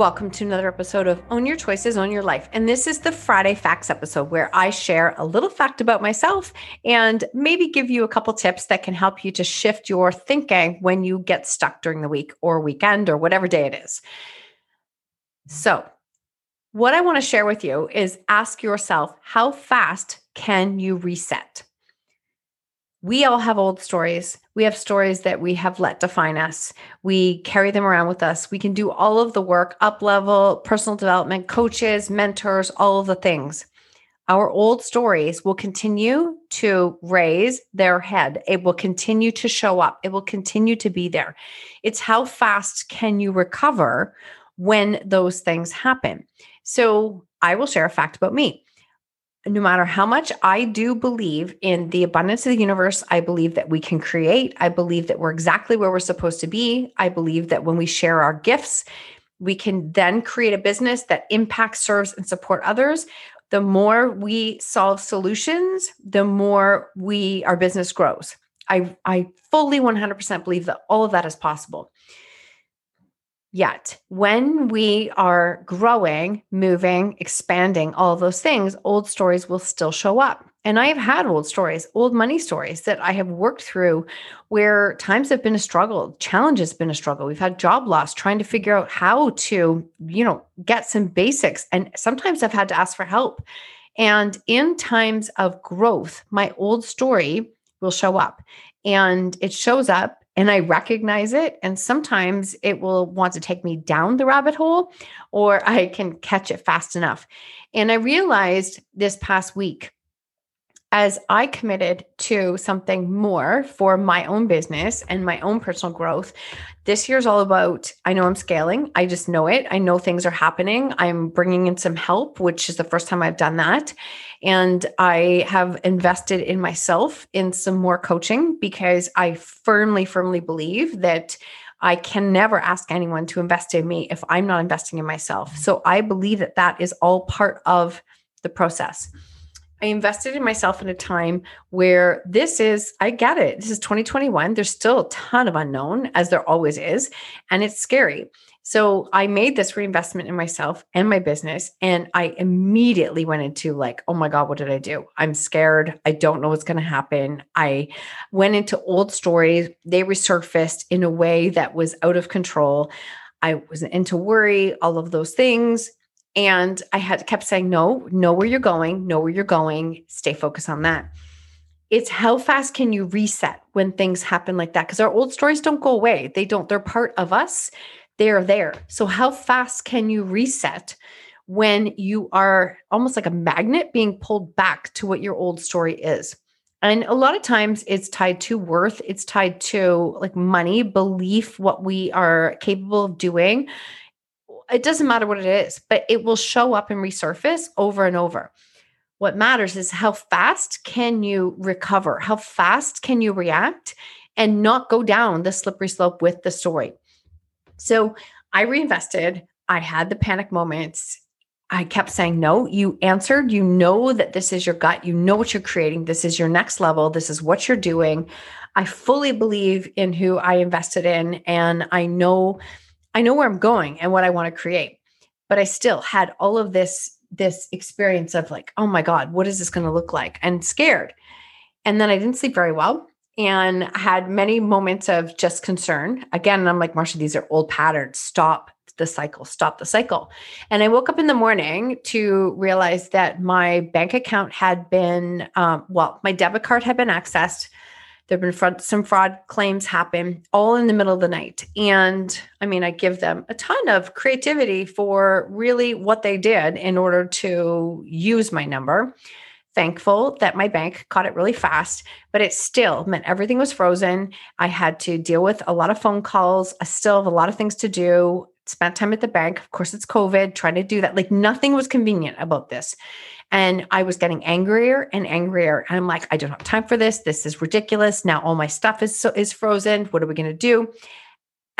Welcome to another episode of Own Your Choices, Own Your Life. And this is the Friday Facts episode where I share a little fact about myself and maybe give you a couple tips that can help you to shift your thinking when you get stuck during the week or weekend or whatever day it is. So, what I want to share with you is ask yourself how fast can you reset? We all have old stories. We have stories that we have let define us. We carry them around with us. We can do all of the work, up level, personal development, coaches, mentors, all of the things. Our old stories will continue to raise their head. It will continue to show up. It will continue to be there. It's how fast can you recover when those things happen? So, I will share a fact about me no matter how much I do believe in the abundance of the universe, I believe that we can create. I believe that we're exactly where we're supposed to be. I believe that when we share our gifts, we can then create a business that impacts, serves, and support others. The more we solve solutions, the more we our business grows. I I fully 100% believe that all of that is possible. Yet, when we are growing, moving, expanding, all those things, old stories will still show up. And I have had old stories, old money stories that I have worked through where times have been a struggle, challenge has been a struggle. We've had job loss, trying to figure out how to, you know, get some basics. And sometimes I've had to ask for help. And in times of growth, my old story will show up. And it shows up and I recognize it. And sometimes it will want to take me down the rabbit hole or I can catch it fast enough. And I realized this past week as I committed to something more for my own business and my own personal growth, this year's all about I know I'm scaling. I just know it. I know things are happening. I'm bringing in some help, which is the first time I've done that. And I have invested in myself in some more coaching because I firmly, firmly believe that I can never ask anyone to invest in me if I'm not investing in myself. So I believe that that is all part of the process. I invested in myself in a time where this is, I get it. This is 2021. There's still a ton of unknown, as there always is, and it's scary. So I made this reinvestment in myself and my business. And I immediately went into like, oh my God, what did I do? I'm scared. I don't know what's going to happen. I went into old stories. They resurfaced in a way that was out of control. I was into worry, all of those things. And I had kept saying, no, know where you're going, know where you're going, stay focused on that. It's how fast can you reset when things happen like that? Because our old stories don't go away. They don't, they're part of us. They're there. So, how fast can you reset when you are almost like a magnet being pulled back to what your old story is? And a lot of times it's tied to worth, it's tied to like money, belief, what we are capable of doing it doesn't matter what it is, but it will show up and resurface over and over. What matters is how fast can you recover? How fast can you react and not go down the slippery slope with the story? So I reinvested. I had the panic moments. I kept saying, no, you answered. You know that this is your gut. You know what you're creating. This is your next level. This is what you're doing. I fully believe in who I invested in. And I know I know where I'm going and what I want to create. But I still had all of this this experience of like, oh my God, what is this going to look like? And scared. And then I didn't sleep very well and had many moments of just concern. Again, I'm like, Marsha, these are old patterns. Stop the cycle, stop the cycle. And I woke up in the morning to realize that my bank account had been, um, well, my debit card had been accessed. There have been fraud, some fraud claims happen all in the middle of the night. And I mean, I give them a ton of creativity for really what they did in order to use my number thankful that my bank caught it really fast, but it still meant everything was frozen. I had to deal with a lot of phone calls. I still have a lot of things to do. Spent time at the bank. Of course, it's COVID, trying to do that. Like nothing was convenient about this. And I was getting angrier and angrier. And I'm like, I don't have time for this. This is ridiculous. Now all my stuff is so is frozen. What are we going to do?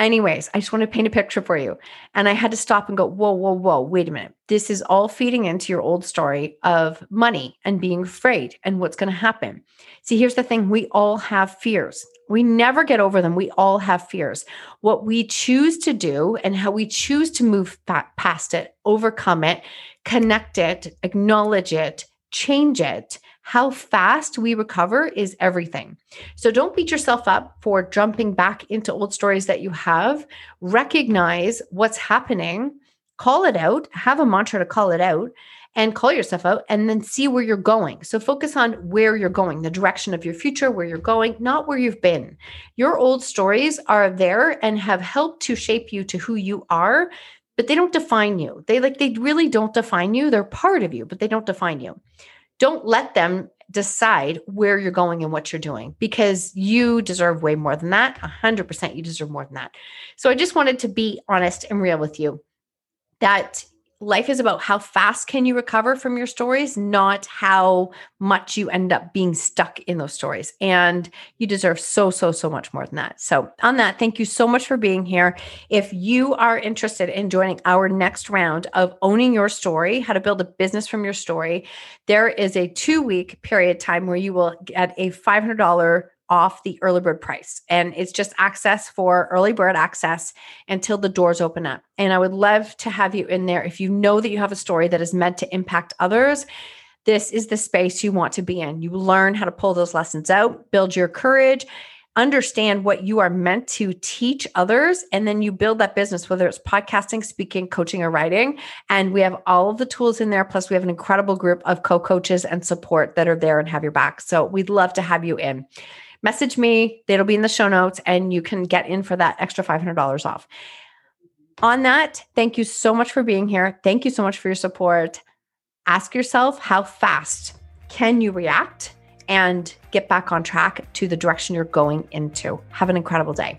Anyways, I just want to paint a picture for you. And I had to stop and go, whoa, whoa, whoa, wait a minute. This is all feeding into your old story of money and being afraid and what's going to happen. See, here's the thing we all have fears. We never get over them. We all have fears. What we choose to do and how we choose to move past it, overcome it, connect it, acknowledge it, change it, how fast we recover is everything. So don't beat yourself up for jumping back into old stories that you have. Recognize what's happening, call it out, have a mantra to call it out, and call yourself out, and then see where you're going. So focus on where you're going, the direction of your future, where you're going, not where you've been. Your old stories are there and have helped to shape you to who you are but they don't define you. They like they really don't define you. They're part of you, but they don't define you don't let them decide where you're going and what you're doing because you deserve way more than that. 100% you deserve more than that. So I just wanted to be honest and real with you that life is about how fast can you recover from your stories not how much you end up being stuck in those stories. And you deserve so so so much more than that. So on that thank you so much for being here. If you are interested in joining our next round of owning your story how to build a business from your story there is a two week period time where you will get a $500 off the early bird price. And it's just access for early bird access until the doors open up. And I would love to have you in there. If you know that you have a story that is meant to impact others, this is the space you want to be in. You learn how to pull those lessons out, build your courage, understand what you are meant to teach others, and then you build that business, whether it's podcasting, speaking, coaching, or writing. And we have all of the tools in there. Plus, we have an incredible group of co coaches and support that are there and have your back. So we'd love to have you in message me. It'll be in the show notes and you can get in for that extra $500 off. On that, thank you so much for being here. Thank you so much for your support. Ask yourself how fast can you react and get back on track to the direction you're going into. Have an incredible day.